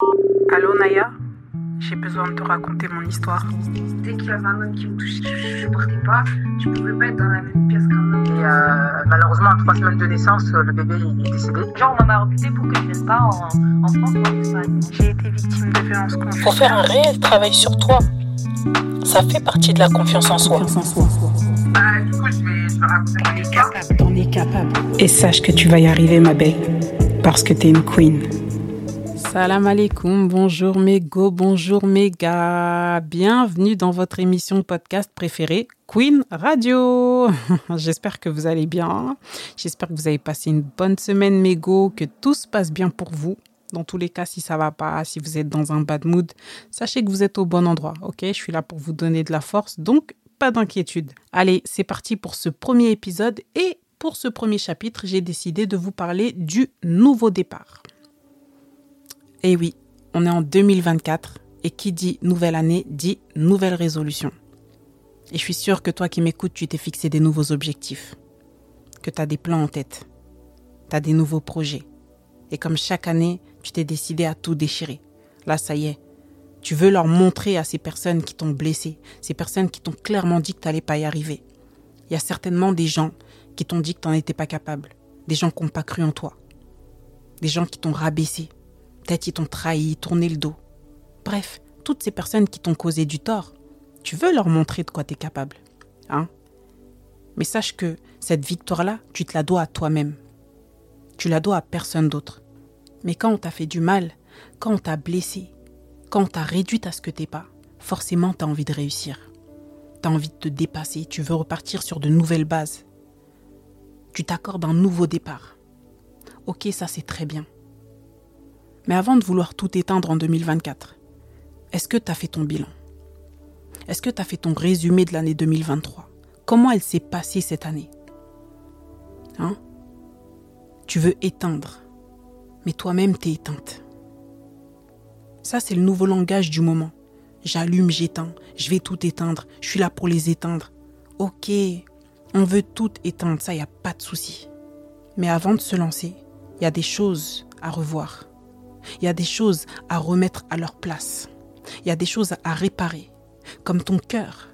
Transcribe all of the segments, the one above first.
Allô Naya? J'ai besoin de te raconter mon histoire. Dès qu'il y avait un homme qui me touchait, je ne supportais pas. Je pouvais pas être dans la même pièce qu'un homme. Et euh, malheureusement, à trois semaines de naissance, le bébé est décédé. Genre, on m'a recruté pour que je reste pas en, en France ou en Espagne. J'ai été victime de violences conjugales. Faut faire un réel travail sur toi. Ça fait partie de la confiance en soi. Bah, du coup, je vais, je vais raconter mon histoire. T'en es capable. Et sache que tu vas y arriver, ma belle. Parce que t'es une queen. Salam alaikum, bonjour mes bonjour mes gars. Bienvenue dans votre émission podcast préférée, Queen Radio. J'espère que vous allez bien. J'espère que vous avez passé une bonne semaine mes que tout se passe bien pour vous. Dans tous les cas, si ça va pas, si vous êtes dans un bad mood, sachez que vous êtes au bon endroit, ok? Je suis là pour vous donner de la force, donc pas d'inquiétude. Allez, c'est parti pour ce premier épisode et pour ce premier chapitre, j'ai décidé de vous parler du nouveau départ. Et oui, on est en 2024 et qui dit nouvelle année dit nouvelle résolution. Et je suis sûre que toi qui m'écoutes, tu t'es fixé des nouveaux objectifs, que tu as des plans en tête, tu as des nouveaux projets. Et comme chaque année, tu t'es décidé à tout déchirer. Là, ça y est, tu veux leur montrer à ces personnes qui t'ont blessé, ces personnes qui t'ont clairement dit que tu n'allais pas y arriver. Il y a certainement des gens qui t'ont dit que tu n'en étais pas capable, des gens qui n'ont pas cru en toi, des gens qui t'ont rabaissé, peut-être qui t'ont trahi, tourné le dos. Bref, toutes ces personnes qui t'ont causé du tort, tu veux leur montrer de quoi tu es capable. Hein? Mais sache que cette victoire-là, tu te la dois à toi-même. Tu la dois à personne d'autre. Mais quand on t'a fait du mal, quand on t'a blessé, quand on t'a réduit à ce que t'es pas, forcément tu as envie de réussir. Tu as envie de te dépasser, tu veux repartir sur de nouvelles bases. Tu t'accordes un nouveau départ. Ok, ça c'est très bien. Mais avant de vouloir tout éteindre en 2024, est-ce que tu as fait ton bilan? Est-ce que tu as fait ton résumé de l'année 2023 Comment elle s'est passée cette année? Hein? Tu veux éteindre, mais toi-même t'es éteinte. Ça, c'est le nouveau langage du moment. J'allume, j'éteins, je vais tout éteindre, je suis là pour les éteindre. Ok, on veut tout éteindre, ça, il n'y a pas de souci. Mais avant de se lancer, il y a des choses à revoir. Il y a des choses à remettre à leur place. Il y a des choses à réparer, comme ton cœur.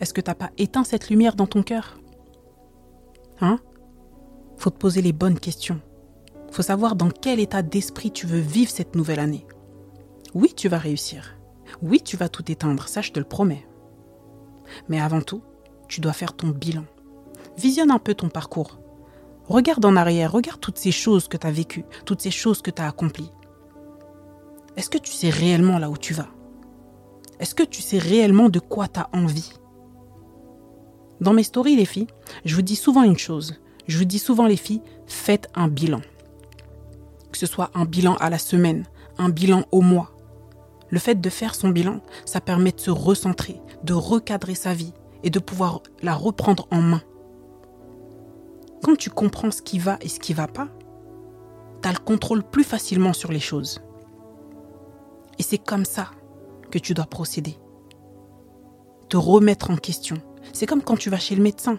Est-ce que tu n'as pas éteint cette lumière dans ton cœur? Hein? Faut te poser les bonnes questions. Faut savoir dans quel état d'esprit tu veux vivre cette nouvelle année. Oui, tu vas réussir. Oui, tu vas tout éteindre, ça je te le promets. Mais avant tout, tu dois faire ton bilan. Visionne un peu ton parcours. Regarde en arrière, regarde toutes ces choses que tu as vécues, toutes ces choses que tu as accomplies. Est-ce que tu sais réellement là où tu vas? Est-ce que tu sais réellement de quoi tu as envie? Dans mes stories, les filles, je vous dis souvent une chose. Je vous dis souvent, les filles, faites un bilan. Que ce soit un bilan à la semaine, un bilan au mois. Le fait de faire son bilan, ça permet de se recentrer, de recadrer sa vie et de pouvoir la reprendre en main. Quand tu comprends ce qui va et ce qui va pas, tu as le contrôle plus facilement sur les choses. Et c'est comme ça que tu dois procéder. Te remettre en question. C'est comme quand tu vas chez le médecin.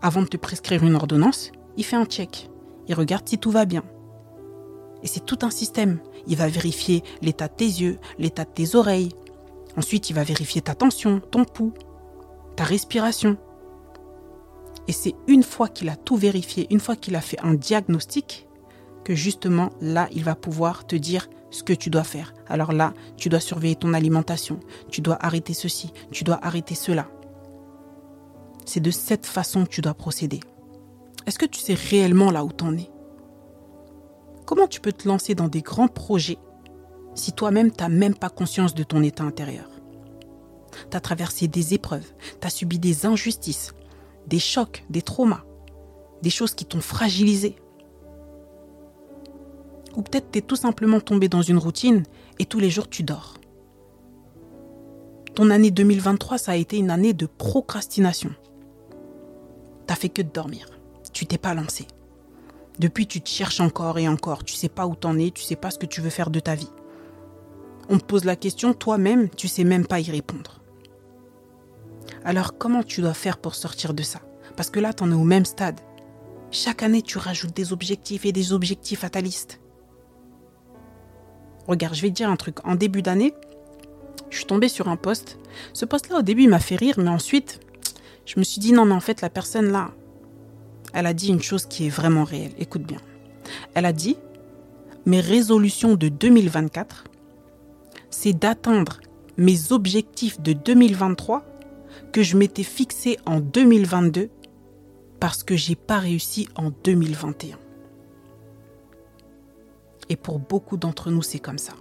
Avant de te prescrire une ordonnance, il fait un check. Il regarde si tout va bien. Et c'est tout un système. Il va vérifier l'état de tes yeux, l'état de tes oreilles. Ensuite, il va vérifier ta tension, ton pouls, ta respiration. Et c'est une fois qu'il a tout vérifié, une fois qu'il a fait un diagnostic, que justement là, il va pouvoir te dire ce que tu dois faire. Alors là, tu dois surveiller ton alimentation, tu dois arrêter ceci, tu dois arrêter cela. C'est de cette façon que tu dois procéder. Est-ce que tu sais réellement là où t'en es? Comment tu peux te lancer dans des grands projets si toi-même tu n'as même pas conscience de ton état intérieur? Tu as traversé des épreuves, tu as subi des injustices, des chocs, des traumas, des choses qui t'ont fragilisé. Ou peut-être tu es tout simplement tombé dans une routine et tous les jours tu dors. Ton année 2023, ça a été une année de procrastination. T'as fait que de dormir. Tu t'es pas lancé. Depuis, tu te cherches encore et encore. Tu sais pas où t'en es, tu sais pas ce que tu veux faire de ta vie. On te pose la question, toi-même, tu sais même pas y répondre. Alors, comment tu dois faire pour sortir de ça? Parce que là, t'en es au même stade. Chaque année, tu rajoutes des objectifs et des objectifs à ta liste. Regarde, je vais te dire un truc. En début d'année, je suis tombée sur un post. Ce post-là, au début, m'a fait rire, mais ensuite, je me suis dit, non, mais en fait, la personne là, elle a dit une chose qui est vraiment réelle. Écoute bien. Elle a dit, mes résolutions de 2024, c'est d'atteindre mes objectifs de 2023 que je m'étais fixé en 2022 parce que j'ai pas réussi en 2021. Et pour beaucoup d'entre nous, c'est comme ça.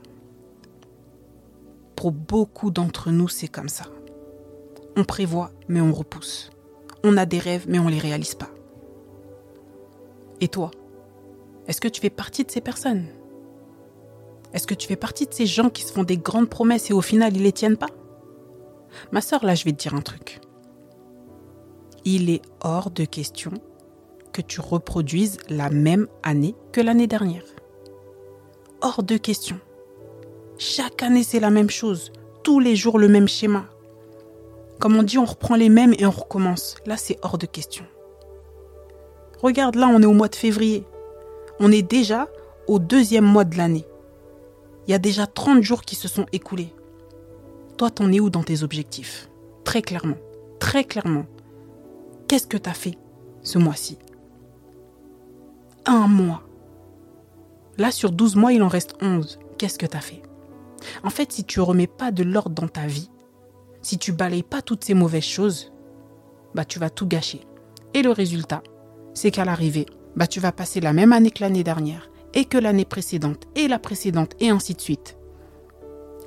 Pour beaucoup d'entre nous, c'est comme ça. On prévoit, mais on repousse. On a des rêves, mais on ne les réalise pas. Et toi Est-ce que tu fais partie de ces personnes? Est-ce que tu fais partie de ces gens qui se font des grandes promesses et au final, ils les tiennent pas? Ma sœur, là, je vais te dire un truc. Il est hors de question que tu reproduises la même année que l'année dernière. Hors de question. Chaque année, c'est la même chose. Tous les jours, le même schéma. Comme on dit, on reprend les mêmes et on recommence. Là, c'est hors de question. Regarde, là, on est au mois de février. On est déjà au deuxième mois de l'année. Il y a déjà 30 jours qui se sont écoulés. Toi, t'en es où dans tes objectifs? Très clairement. Très clairement. Qu'est-ce que tu as fait ce mois-ci? Un mois. Là, sur 12 mois, il en reste 11. Qu'est-ce que tu as fait? En fait, si tu remets pas de l'ordre dans ta vie, si tu balayes pas toutes ces mauvaises choses, bah tu vas tout gâcher. Et le résultat, c'est qu'à l'arrivée, bah tu vas passer la même année que l'année dernière, et que l'année précédente, et la précédente, et ainsi de suite.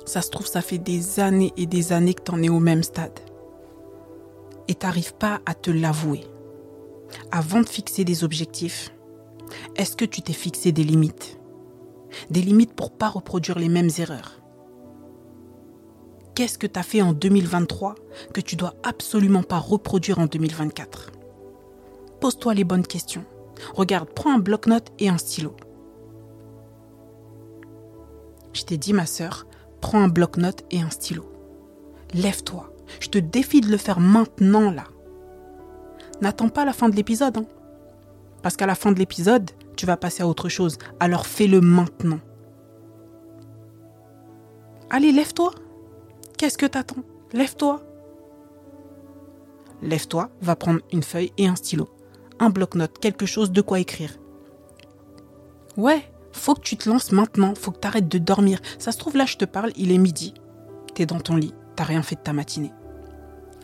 Ça se trouve, ça fait des années et des années que tu en es au même stade. Et tu n'arrives pas à te l'avouer. Avant de fixer des objectifs, est-ce que tu t'es fixé des limites? Des limites pour pas reproduire les mêmes erreurs. Qu'est-ce que tu as fait en 2023 que tu dois absolument pas reproduire en 2024 Pose-toi les bonnes questions. Regarde, prends un bloc-notes et un stylo. Je t'ai dit, ma sœur, prends un bloc-notes et un stylo. Lève-toi. Je te défie de le faire maintenant, là. N'attends pas la fin de l'épisode. Hein. Parce qu'à la fin de l'épisode, tu vas passer à autre chose. Alors fais-le maintenant. Allez, lève-toi. Qu'est-ce que t'attends? Lève-toi. Lève-toi, va prendre une feuille et un stylo. Un bloc-notes, quelque chose de quoi écrire. Ouais, faut que tu te lances maintenant, faut que tu arrêtes de dormir. Ça se trouve, là, je te parle, il est midi. Tu es dans ton lit, t'as rien fait de ta matinée.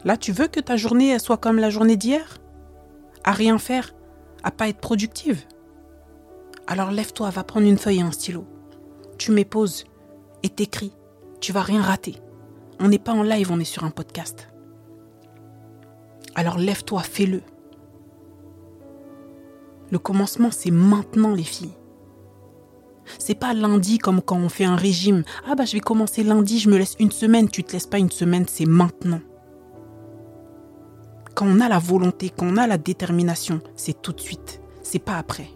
Là, tu veux que ta journée soit comme la journée d'hier? À rien faire À pas être productive? Alors lève-toi, va prendre une feuille et un stylo. Tu mets et t'écris. Tu vas rien rater. On n'est pas en live, on est sur un podcast. Alors lève-toi, fais-le. Le commencement, c'est maintenant, les filles. C'est pas lundi comme quand on fait un régime. Ah bah je vais commencer lundi, je me laisse une semaine. Tu te laisses pas une semaine, c'est maintenant. Quand on a la volonté, quand on a la détermination, c'est tout de suite. C'est pas après.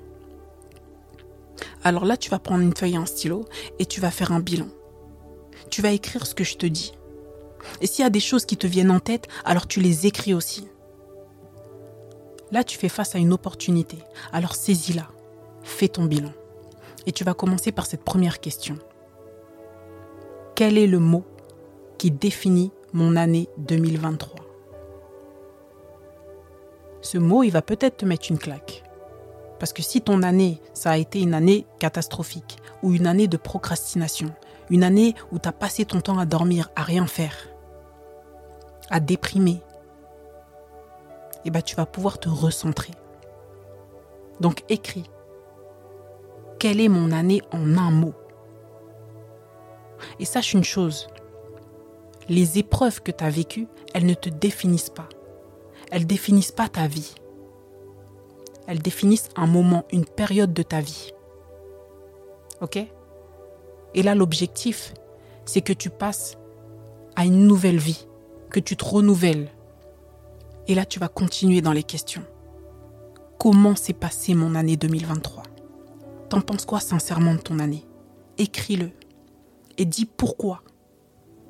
Alors là, tu vas prendre une feuille et un stylo et tu vas faire un bilan. Tu vas écrire ce que je te dis. Et s'il y a des choses qui te viennent en tête, alors tu les écris aussi. Là, tu fais face à une opportunité. Alors saisis-la. Fais ton bilan. Et tu vas commencer par cette première question. Quel est le mot qui définit mon année 2023 Ce mot, il va peut-être te mettre une claque. Parce que si ton année, ça a été une année catastrophique, ou une année de procrastination, une année où tu as passé ton temps à dormir, à rien faire, à déprimer, eh ben, tu vas pouvoir te recentrer. Donc écris quelle est mon année en un mot Et sache une chose, les épreuves que tu as vécues, elles ne te définissent pas. Elles définissent pas ta vie. Elles définissent un moment, une période de ta vie. Ok? Et là, l'objectif, c'est que tu passes à une nouvelle vie, que tu te renouvelles. Et là, tu vas continuer dans les questions. Comment s'est passée mon année 2023 T'en penses quoi sincèrement de ton année? Écris-le et dis pourquoi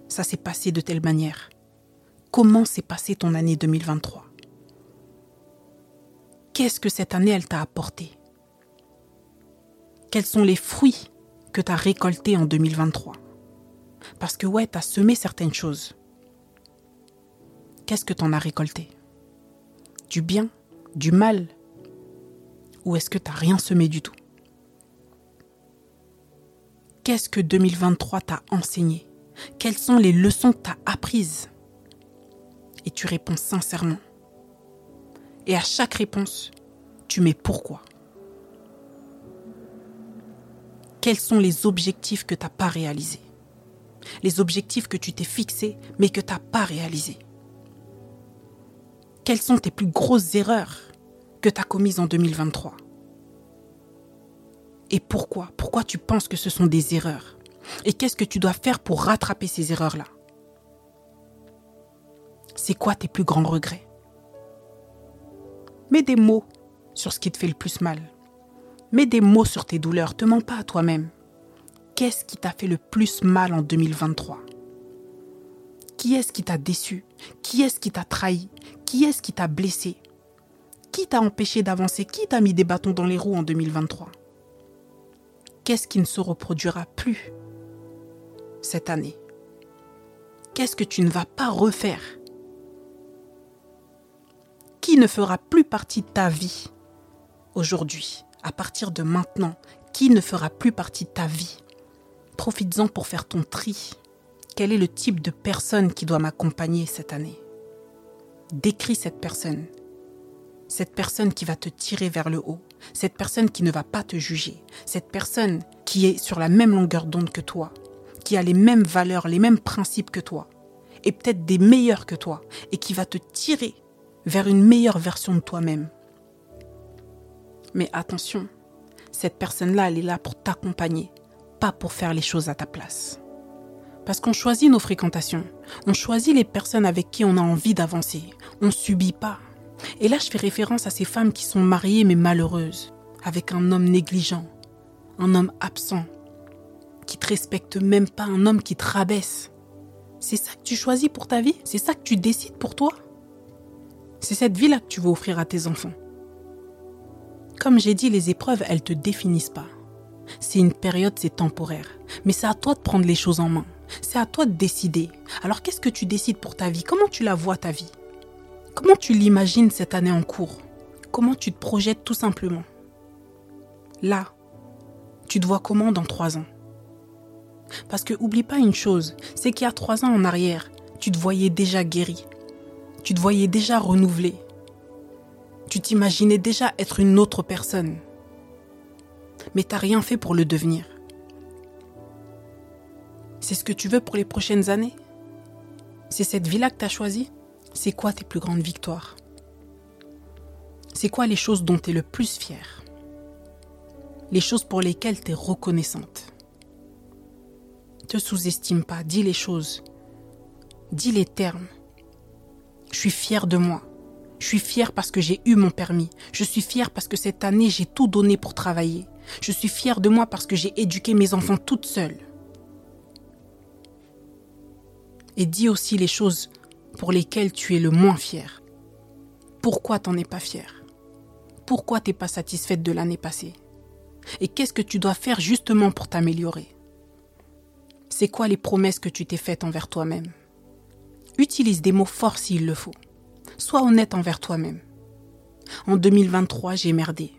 ça s'est passé de telle manière. Comment s'est passée ton année 2023 Qu'est-ce que cette année elle t'a apporté? Quels sont les fruits que tu as récolté en 2023 Parce que ouais, tu as semé certaines choses. Qu'est-ce que tu en as récolté? Du bien? Du mal? Ou est-ce que tu rien semé du tout? Qu'est-ce que 2023 t'a enseigné? Quelles sont les leçons que tu as apprises? Et tu réponds sincèrement. Et à chaque réponse, tu mets pourquoi? Quels sont les objectifs que tu n'as pas réalisés? Les objectifs que tu t'es fixés mais que tu n'as pas réalisés? Quelles sont tes plus grosses erreurs que tu as commises en 2023 Et pourquoi? Pourquoi tu penses que ce sont des erreurs? Et qu'est-ce que tu dois faire pour rattraper ces erreurs-là? C'est quoi tes plus grands regrets? Mets des mots sur ce qui te fait le plus mal. Mets des mots sur tes douleurs, te mens pas à toi-même. Qu'est-ce qui t'a fait le plus mal en 2023 Qui est-ce qui t'a déçu? Qui est-ce qui t'a trahi? Qui est-ce qui t'a blessé? Qui t'a empêché d'avancer? Qui t'a mis des bâtons dans les roues en 2023 Qu'est-ce qui ne se reproduira plus cette année? Qu'est-ce que tu ne vas pas refaire? Qui ne fera plus partie de ta vie aujourd'hui à partir de maintenant, qui ne fera plus partie de ta vie? Profites-en pour faire ton tri. Quel est le type de personne qui doit m'accompagner cette année? Décris cette personne. Cette personne qui va te tirer vers le haut. Cette personne qui ne va pas te juger. Cette personne qui est sur la même longueur d'onde que toi. Qui a les mêmes valeurs, les mêmes principes que toi. Et peut-être des meilleurs que toi. Et qui va te tirer vers une meilleure version de toi-même. Mais attention, cette personne-là, elle est là pour t'accompagner, pas pour faire les choses à ta place. Parce qu'on choisit nos fréquentations, on choisit les personnes avec qui on a envie d'avancer, on subit pas. Et là, je fais référence à ces femmes qui sont mariées mais malheureuses, avec un homme négligent, un homme absent, qui te respecte même pas, un homme qui te rabaisse. C'est ça que tu choisis pour ta vie? C'est ça que tu décides pour toi? C'est cette vie-là que tu veux offrir à tes enfants. Comme j'ai dit, les épreuves, elles te définissent pas. C'est une période, c'est temporaire. Mais c'est à toi de prendre les choses en main. C'est à toi de décider. Alors qu'est-ce que tu décides pour ta vie? Comment tu la vois ta vie? Comment tu l'imagines cette année en cours? Comment tu te projettes tout simplement? Là, tu te vois comment dans trois ans? Parce que oublie pas une chose, c'est qu'il y a trois ans en arrière, tu te voyais déjà guéri. Tu te voyais déjà renouvelé tu t'imaginais déjà être une autre personne. Mais t'as rien fait pour le devenir. C'est ce que tu veux pour les prochaines années? C'est cette vie-là que tu as choisie? C'est quoi tes plus grandes victoires? C'est quoi les choses dont tu es le plus fier? Les choses pour lesquelles tu es reconnaissante? Te sous-estime pas, dis les choses. Dis les termes. Je suis fière de moi. Je suis fière parce que j'ai eu mon permis. Je suis fière parce que cette année, j'ai tout donné pour travailler. Je suis fière de moi parce que j'ai éduqué mes enfants toute seule. Et dis aussi les choses pour lesquelles tu es le moins fier. Pourquoi t'en es pas fier? Pourquoi t'es pas satisfaite de l'année passée? Et qu'est-ce que tu dois faire justement pour t'améliorer? C'est quoi les promesses que tu t'es faites envers toi-même? Utilise des mots forts s'il le faut. Sois honnête envers toi-même. En 2023, j'ai merdé.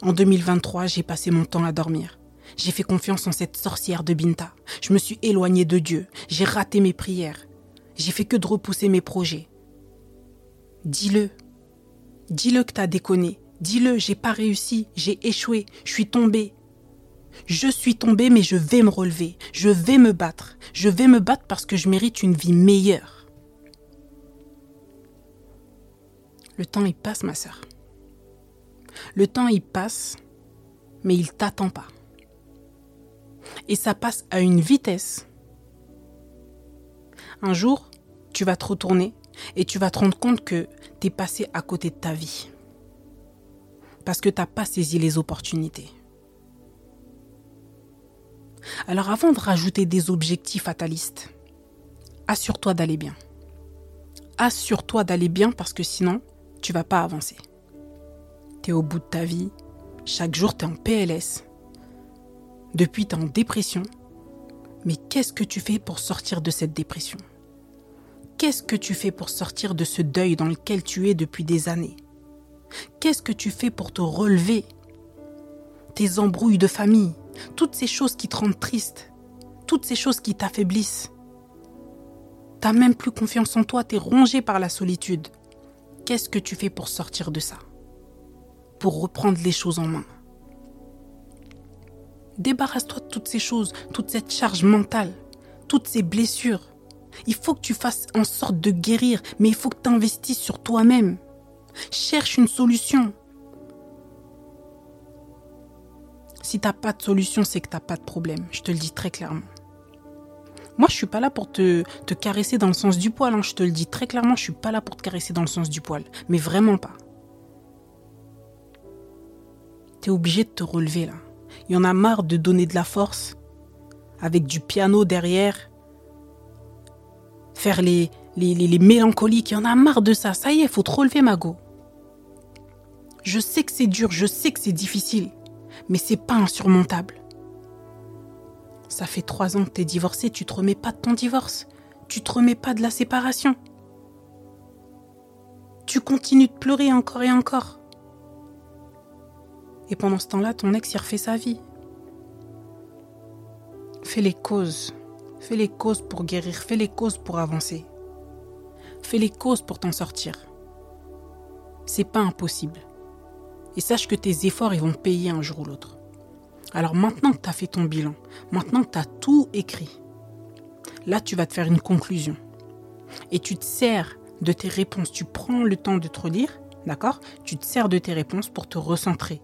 En 2023, j'ai passé mon temps à dormir. J'ai fait confiance en cette sorcière de Binta. Je me suis éloigné de Dieu. J'ai raté mes prières. J'ai fait que de repousser mes projets. Dis-le. Dis-le que t'as déconné. Dis-le, j'ai pas réussi. J'ai échoué. Je suis tombé. Je suis tombé, mais je vais me relever. Je vais me battre. Je vais me battre parce que je mérite une vie meilleure. Le temps il passe, ma sœur. Le temps il passe, mais il t'attend pas. Et ça passe à une vitesse. Un jour, tu vas te retourner et tu vas te rendre compte que tu es passé à côté de ta vie. Parce que tu n'as pas saisi les opportunités. Alors avant de rajouter des objectifs à ta liste, assure-toi d'aller bien. Assure-toi d'aller bien parce que sinon, tu vas pas avancer. Tu es au bout de ta vie, chaque jour tu es en PLS. Depuis, tu es en dépression. Mais qu'est-ce que tu fais pour sortir de cette dépression? Qu'est-ce que tu fais pour sortir de ce deuil dans lequel tu es depuis des années? Qu'est-ce que tu fais pour te relever? Tes embrouilles de famille, toutes ces choses qui te rendent triste, toutes ces choses qui t'affaiblissent. T'as même plus confiance en toi, t'es rongé par la solitude. Qu'est-ce que tu fais pour sortir de ça? Pour reprendre les choses en main Débarrasse-toi de toutes ces choses, toute cette charge mentale, toutes ces blessures. Il faut que tu fasses en sorte de guérir, mais il faut que tu investisses sur toi-même. Cherche une solution. Si tu n'as pas de solution, c'est que tu n'as pas de problème. Je te le dis très clairement. Moi, je suis pas là pour te, te caresser dans le sens du poil. Hein. Je te le dis très clairement, je suis pas là pour te caresser dans le sens du poil. Mais vraiment pas. Tu es obligé de te relever là. Il y en a marre de donner de la force avec du piano derrière, faire les, les, les, mélancoliques. Il y en a marre de ça. Ça y est, il faut te relever, Mago. Je sais que c'est dur, je sais que c'est difficile, mais c'est pas insurmontable. Ça fait trois ans que t'es divorcé, tu te remets pas de ton divorce. Tu te remets pas de la séparation. Tu continues de pleurer encore et encore. Et pendant ce temps-là, ton ex y refait sa vie. Fais les causes. Fais les causes pour guérir. Fais les causes pour avancer. Fais les causes pour t'en sortir. C'est pas impossible. Et sache que tes efforts, ils vont payer un jour ou l'autre. Alors maintenant que tu as fait ton bilan, maintenant que tu as tout écrit, là tu vas te faire une conclusion. Et tu te sers de tes réponses. Tu prends le temps de te relire, d'accord? Tu te sers de tes réponses pour te recentrer,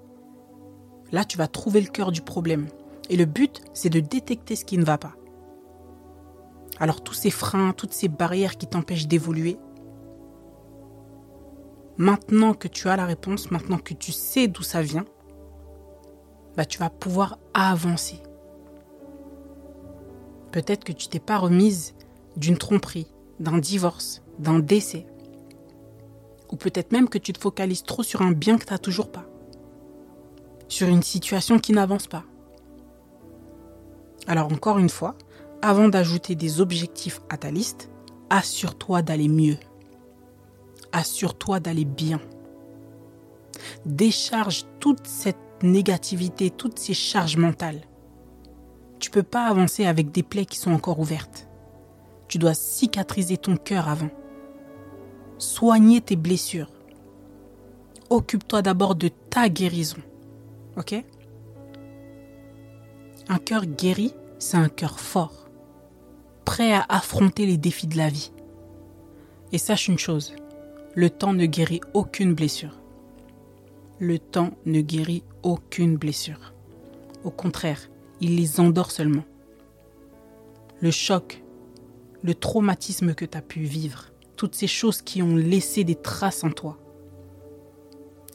Là, tu vas trouver le cœur du problème. Et le but, c'est de détecter ce qui ne va pas. Alors tous ces freins, toutes ces barrières qui t'empêchent d'évoluer, maintenant que tu as la réponse, maintenant que tu sais d'où ça vient, bah, tu vas pouvoir avancer. Peut-être que tu t'es pas remise d'une tromperie, d'un divorce, d'un décès. Ou peut-être même que tu te focalises trop sur un bien que tu n'as toujours pas sur une situation qui n'avance pas. Alors encore une fois, avant d'ajouter des objectifs à ta liste, assure-toi d'aller mieux. Assure-toi d'aller bien. Décharge toute cette négativité, toutes ces charges mentales. Tu peux pas avancer avec des plaies qui sont encore ouvertes. Tu dois cicatriser ton cœur avant. Soigner tes blessures. Occupe-toi d'abord de ta guérison. Ok? Un cœur guéri, c'est un cœur fort, prêt à affronter les défis de la vie. Et sache une chose, le temps ne guérit aucune blessure. Le temps ne guérit aucune blessure. Au contraire, il les endort seulement. Le choc, le traumatisme que tu as pu vivre, toutes ces choses qui ont laissé des traces en toi,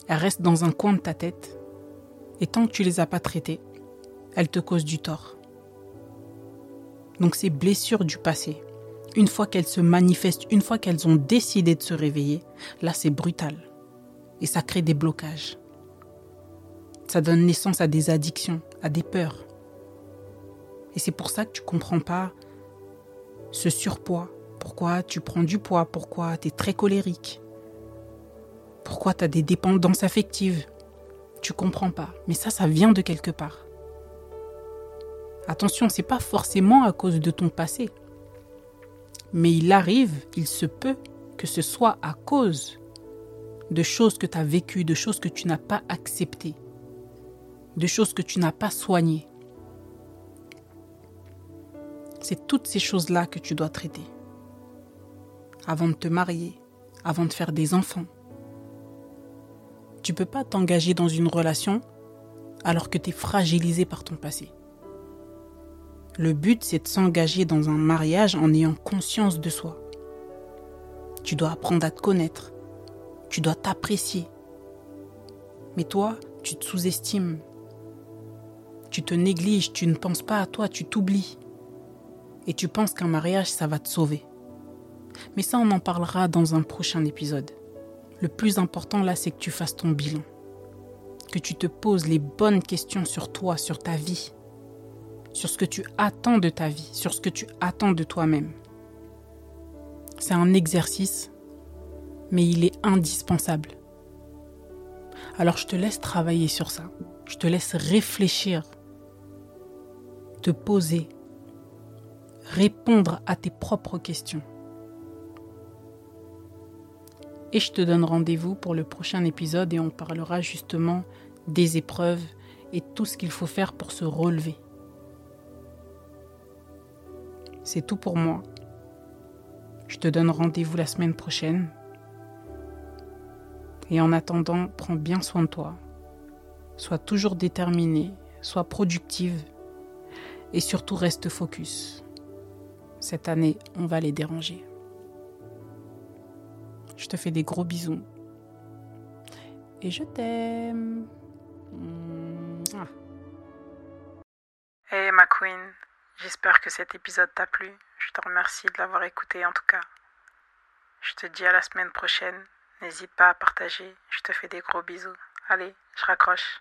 elles restent dans un coin de ta tête et tant que tu les as pas traitées, elles te causent du tort. Donc ces blessures du passé, une fois qu'elles se manifestent, une fois qu'elles ont décidé de se réveiller, là c'est brutal. Et ça crée des blocages. Ça donne naissance à des addictions, à des peurs. Et c'est pour ça que tu comprends pas ce surpoids. Pourquoi tu prends du poids, pourquoi tu es très colérique, pourquoi tu as des dépendances affectives, tu comprends pas. Mais ça, ça vient de quelque part. Attention, c'est pas forcément à cause de ton passé. Mais il arrive, il se peut que ce soit à cause de choses que tu as vécues, de choses que tu n'as pas acceptées, de choses que tu n'as pas soignées. C'est toutes ces choses-là que tu dois traiter. Avant de te marier, avant de faire des enfants, tu peux pas t'engager dans une relation alors que tu es fragilisé par ton passé. Le but, c'est de s'engager dans un mariage en ayant conscience de soi. Tu dois apprendre à te connaître. Tu dois t'apprécier. Mais toi, tu te sous-estimes. Tu te négliges, tu ne penses pas à toi, tu t'oublies. Et tu penses qu'un mariage, ça va te sauver. Mais ça, on en parlera dans un prochain épisode. Le plus important là, c'est que tu fasses ton bilan. Que tu te poses les bonnes questions sur toi, sur ta vie. Sur ce que tu attends de ta vie, sur ce que tu attends de toi-même. C'est un exercice, mais il est indispensable. Alors je te laisse travailler sur ça. Je te laisse réfléchir, te poser, répondre à tes propres questions. Et je te donne rendez-vous pour le prochain épisode et on parlera justement des épreuves et tout ce qu'il faut faire pour se relever. C'est tout pour moi. Je te donne rendez-vous la semaine prochaine. Et en attendant, prends bien soin de toi. Sois toujours déterminée, sois productive et surtout reste focus. Cette année, on va les déranger. Je te fais des gros bisous. Et je t'aime. Hey ma queen, j'espère que cet épisode t'a plu. Je te remercie de l'avoir écouté en tout cas. Je te dis à la semaine prochaine. N'hésite pas à partager. Je te fais des gros bisous. Allez, je raccroche.